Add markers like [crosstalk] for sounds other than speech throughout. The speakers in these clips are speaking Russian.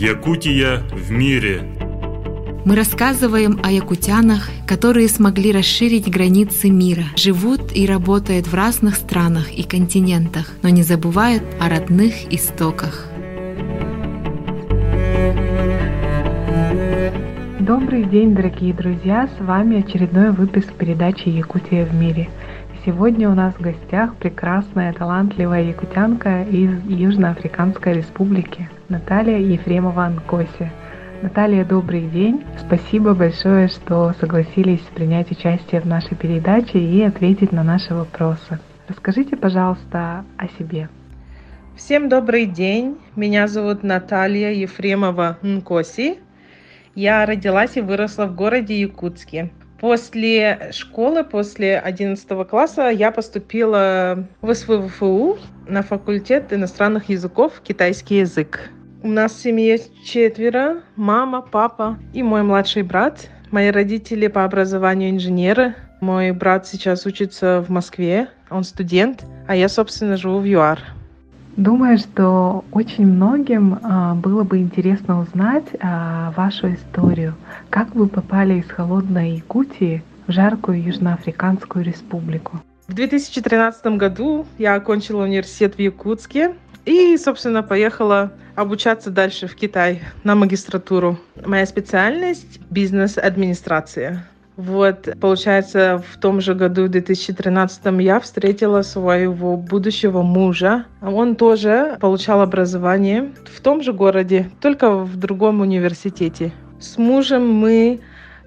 Якутия в мире. Мы рассказываем о якутянах, которые смогли расширить границы мира, живут и работают в разных странах и континентах, но не забывают о родных истоках. Добрый день, дорогие друзья! С вами очередной выпуск передачи «Якутия в мире». Сегодня у нас в гостях прекрасная, талантливая якутянка из Южноафриканской республики Наталья Ефремова Анкоси. Наталья, добрый день. Спасибо большое, что согласились принять участие в нашей передаче и ответить на наши вопросы. Расскажите, пожалуйста, о себе. Всем добрый день. Меня зовут Наталья Ефремова Нкоси. Я родилась и выросла в городе Якутске. После школы, после 11 класса, я поступила в СВФУ на факультет иностранных языков китайский язык. У нас в семье четверо. Мама, папа и мой младший брат. Мои родители по образованию инженеры. Мой брат сейчас учится в Москве. Он студент. А я, собственно, живу в ЮАР. Думаю, что очень многим а, было бы интересно узнать а, вашу историю. Как вы попали из холодной Якутии в жаркую Южноафриканскую республику? В 2013 году я окончила университет в Якутске и, собственно, поехала обучаться дальше в Китай на магистратуру. Моя специальность – бизнес-администрация. Вот, получается, в том же году, в 2013, я встретила своего будущего мужа. Он тоже получал образование в том же городе, только в другом университете. С мужем мы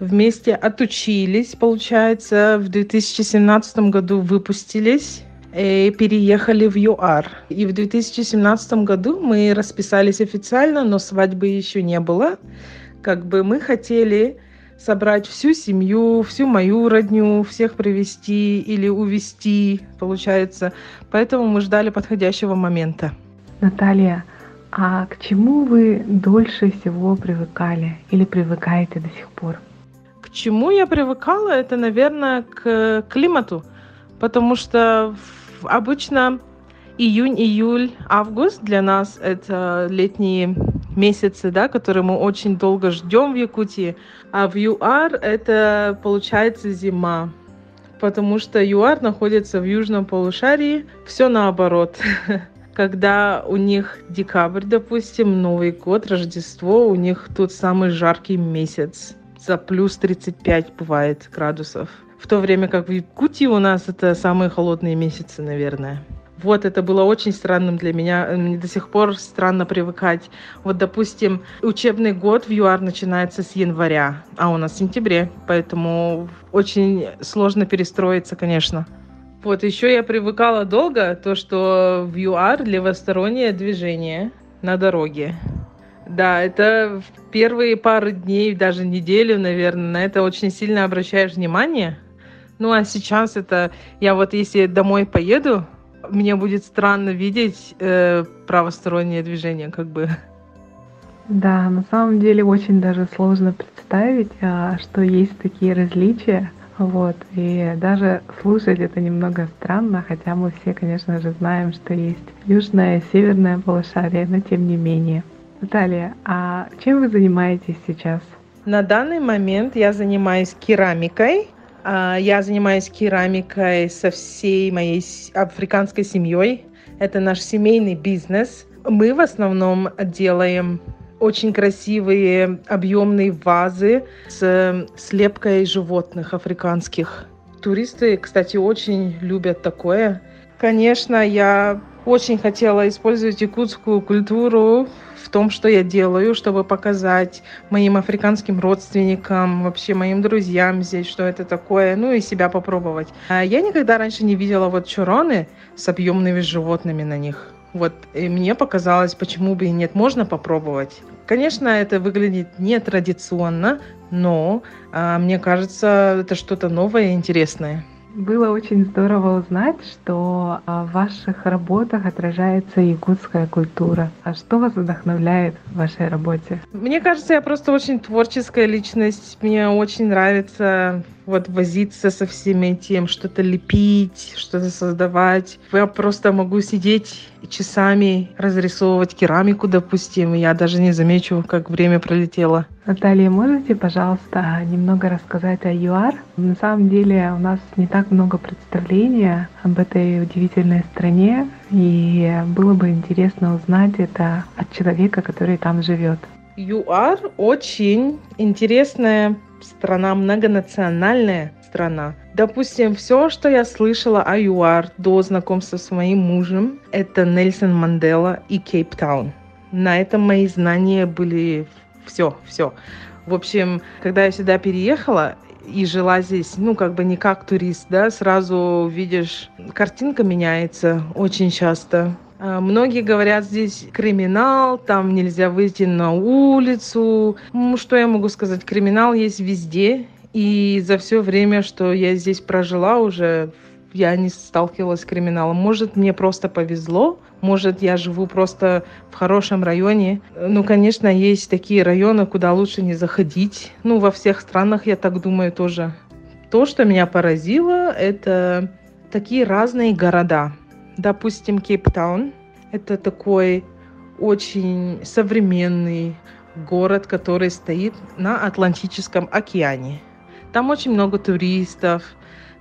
вместе отучились, получается, в 2017 году выпустились и переехали в ЮАР. И в 2017 году мы расписались официально, но свадьбы еще не было. Как бы мы хотели собрать всю семью, всю мою родню, всех привести или увести, получается. Поэтому мы ждали подходящего момента. Наталья, а к чему вы дольше всего привыкали или привыкаете до сих пор? К чему я привыкала, это, наверное, к климату, потому что обычно июнь, июль, август для нас это летние месяцы, да, которые мы очень долго ждем в Якутии. А в ЮАР это получается зима, потому что ЮАР находится в южном полушарии, все наоборот. [laughs] Когда у них декабрь, допустим, Новый год, Рождество, у них тут самый жаркий месяц. За плюс 35 бывает градусов. В то время как в Якутии у нас это самые холодные месяцы, наверное. Вот это было очень странным для меня. Мне до сих пор странно привыкать. Вот, допустим, учебный год в ЮАР начинается с января, а у нас в сентябре, поэтому очень сложно перестроиться, конечно. Вот еще я привыкала долго, то, что в ЮАР левостороннее движение на дороге. Да, это в первые пару дней, даже неделю, наверное, на это очень сильно обращаешь внимание. Ну а сейчас это, я вот если домой поеду, мне будет странно видеть э, правостороннее движение, как бы. Да, на самом деле очень даже сложно представить, а, что есть такие различия. Вот, и даже слушать это немного странно, хотя мы все, конечно же, знаем, что есть южное и северное полушарие, но тем не менее. Наталья, а чем вы занимаетесь сейчас? На данный момент я занимаюсь керамикой, я занимаюсь керамикой со всей моей африканской семьей. Это наш семейный бизнес. Мы в основном делаем очень красивые объемные вазы с слепкой животных африканских. Туристы, кстати, очень любят такое. Конечно, я очень хотела использовать якутскую культуру в том, что я делаю, чтобы показать моим африканским родственникам, вообще моим друзьям здесь, что это такое, ну и себя попробовать. А я никогда раньше не видела вот чуроны с объемными животными на них. Вот, и мне показалось, почему бы и нет, можно попробовать. Конечно, это выглядит нетрадиционно, но а, мне кажется, это что-то новое и интересное. Было очень здорово узнать, что а, в ваших работах отражается якутская культура. А что вас вдохновляет в вашей работе? Мне кажется, я просто очень творческая личность. Мне очень нравится вот возиться со всем этим, что-то лепить, что-то создавать. Я просто могу сидеть часами, разрисовывать керамику, допустим, и я даже не замечу, как время пролетело. Наталья, можете, пожалуйста, немного рассказать о ЮАР? На самом деле у нас не так много представления об этой удивительной стране, и было бы интересно узнать это от человека, который там живет. ЮАР очень интересная страна, многонациональная страна. Допустим, все, что я слышала о ЮАР до знакомства с моим мужем, это Нельсон Мандела и Кейптаун. На этом мои знания были все, все. В общем, когда я сюда переехала и жила здесь, ну, как бы не как турист, да, сразу видишь, картинка меняется очень часто. А, многие говорят, здесь криминал, там нельзя выйти на улицу. Что я могу сказать? Криминал есть везде. И за все время, что я здесь прожила уже, я не сталкивалась с криминалом. Может, мне просто повезло, может, я живу просто в хорошем районе. Ну, конечно, есть такие районы, куда лучше не заходить. Ну, во всех странах, я так думаю, тоже. То, что меня поразило, это такие разные города. Допустим, Кейптаун. Это такой очень современный город, который стоит на Атлантическом океане. Там очень много туристов,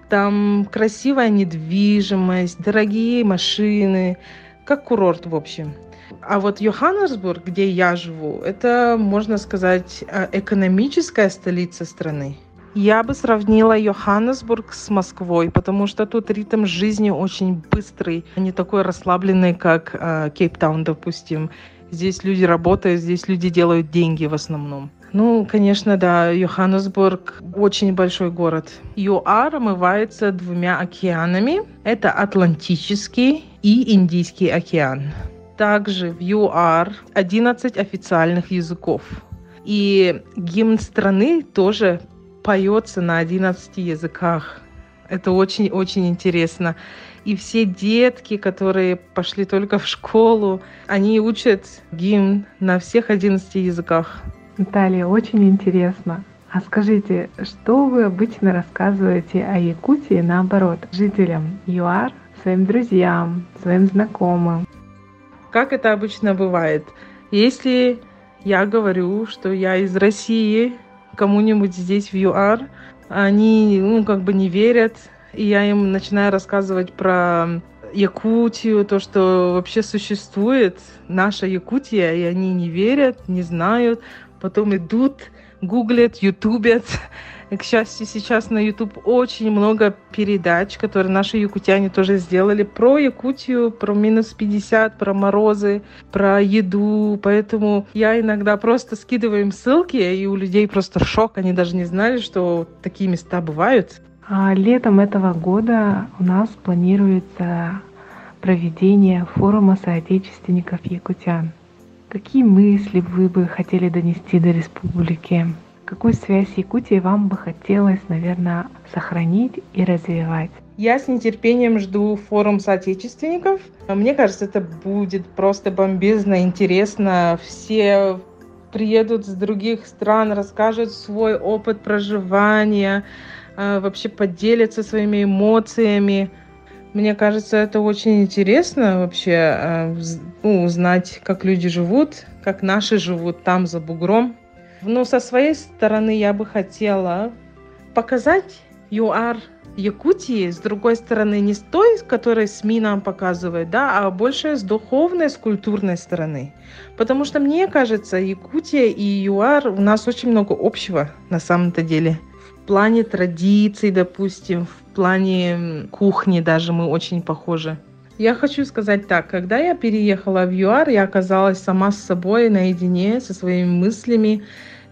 там красивая недвижимость, дорогие машины, как курорт, в общем. А вот Йоханнесбург, где я живу, это, можно сказать, э, экономическая столица страны. Я бы сравнила Йоханнесбург с Москвой, потому что тут ритм жизни очень быстрый, а не такой расслабленный, как э, Кейптаун, допустим. Здесь люди работают, здесь люди делают деньги в основном. Ну, конечно, да, Йоханнесбург очень большой город. ЮАР омывается двумя океанами. Это Атлантический и Индийский океан. Также в ЮАР 11 официальных языков. И гимн страны тоже поется на 11 языках. Это очень-очень интересно. И все детки, которые пошли только в школу, они учат гимн на всех 11 языках. Наталья, очень интересно. А скажите, что вы обычно рассказываете о Якутии наоборот жителям ЮАР, своим друзьям, своим знакомым? Как это обычно бывает? Если я говорю, что я из России, кому-нибудь здесь в ЮАР, они, ну, как бы не верят, и я им начинаю рассказывать про Якутию, то, что вообще существует наша Якутия, и они не верят, не знают, потом идут, гуглят, ютубят. К счастью, сейчас на YouTube очень много передач, которые наши якутяне тоже сделали про Якутию, про минус 50, про морозы, про еду. Поэтому я иногда просто скидываю им ссылки, и у людей просто шок. Они даже не знали, что такие места бывают. А летом этого года у нас планируется проведение форума соотечественников якутян. Какие мысли вы бы хотели донести до республики? Какую связь с Якутией вам бы хотелось, наверное, сохранить и развивать? Я с нетерпением жду форум соотечественников. Мне кажется, это будет просто бомбезно, интересно. Все приедут с других стран, расскажут свой опыт проживания, а, вообще поделятся своими эмоциями. Мне кажется, это очень интересно вообще а, ну, узнать, как люди живут, как наши живут там за бугром. Но со своей стороны я бы хотела показать ЮАР Якутии, с другой стороны, не с той, которой СМИ нам показывают, да, а больше с духовной, с культурной стороны. Потому что мне кажется, Якутия и ЮАР у нас очень много общего на самом-то деле плане традиций, допустим, в плане кухни даже мы очень похожи. Я хочу сказать так, когда я переехала в ЮАР, я оказалась сама с собой наедине, со своими мыслями,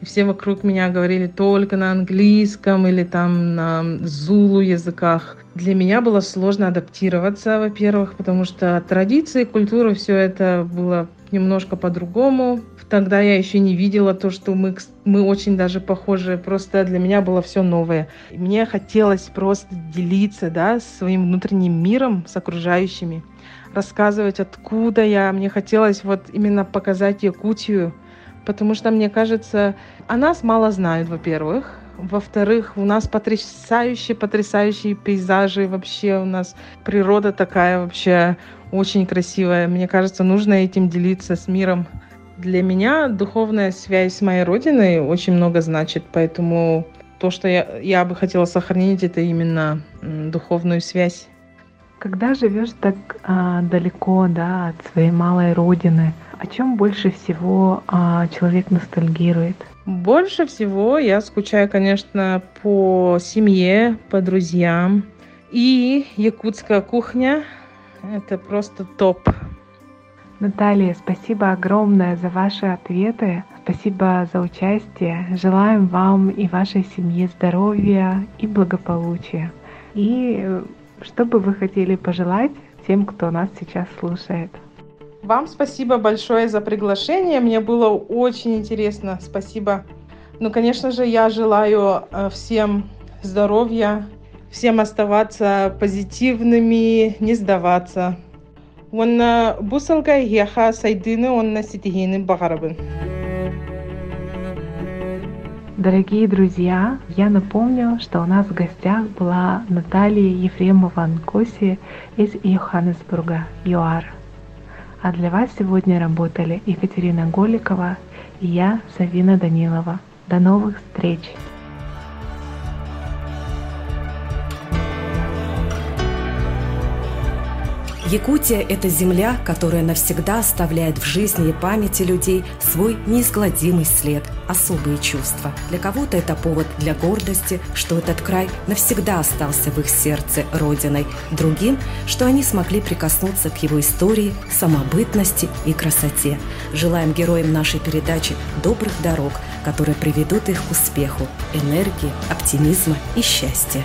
и все вокруг меня говорили только на английском или там на зулу языках. Для меня было сложно адаптироваться, во-первых, потому что традиции, культура, все это было немножко по-другому. Тогда я еще не видела то, что мы, мы очень даже похожи. Просто для меня было все новое. мне хотелось просто делиться да, своим внутренним миром с окружающими, рассказывать, откуда я. Мне хотелось вот именно показать Якутию, потому что, мне кажется, о нас мало знают, во-первых. Во-вторых, у нас потрясающие, потрясающие пейзажи. Вообще у нас природа такая вообще очень красивая. Мне кажется, нужно этим делиться с миром. Для меня духовная связь с моей родиной очень много значит, поэтому то, что я, я бы хотела сохранить, это именно духовную связь. Когда живешь так а, далеко, да, от своей малой родины, о чем больше всего а, человек ностальгирует? Больше всего я скучаю, конечно, по семье, по друзьям. И якутская кухня – это просто топ. Наталья, спасибо огромное за ваши ответы. Спасибо за участие. Желаем вам и вашей семье здоровья и благополучия. И э, что бы вы хотели пожелать тем, кто нас сейчас слушает? Вам спасибо большое за приглашение. Мне было очень интересно. Спасибо. Ну, конечно же, я желаю э, всем здоровья, всем оставаться позитивными, не сдаваться. Онна бусалга яха сайдыны онна ситихины багарабын. Дорогие друзья, я напомню, что у нас в гостях была Наталья Ефремова Анкоси из Йоханнесбурга, ЮАР. А для вас сегодня работали Екатерина Голикова и я, Савина Данилова. До новых встреч! Якутия – это земля, которая навсегда оставляет в жизни и памяти людей свой неизгладимый след, особые чувства. Для кого-то это повод для гордости, что этот край навсегда остался в их сердце родиной. Другим, что они смогли прикоснуться к его истории, самобытности и красоте. Желаем героям нашей передачи добрых дорог, которые приведут их к успеху, энергии, оптимизма и счастья.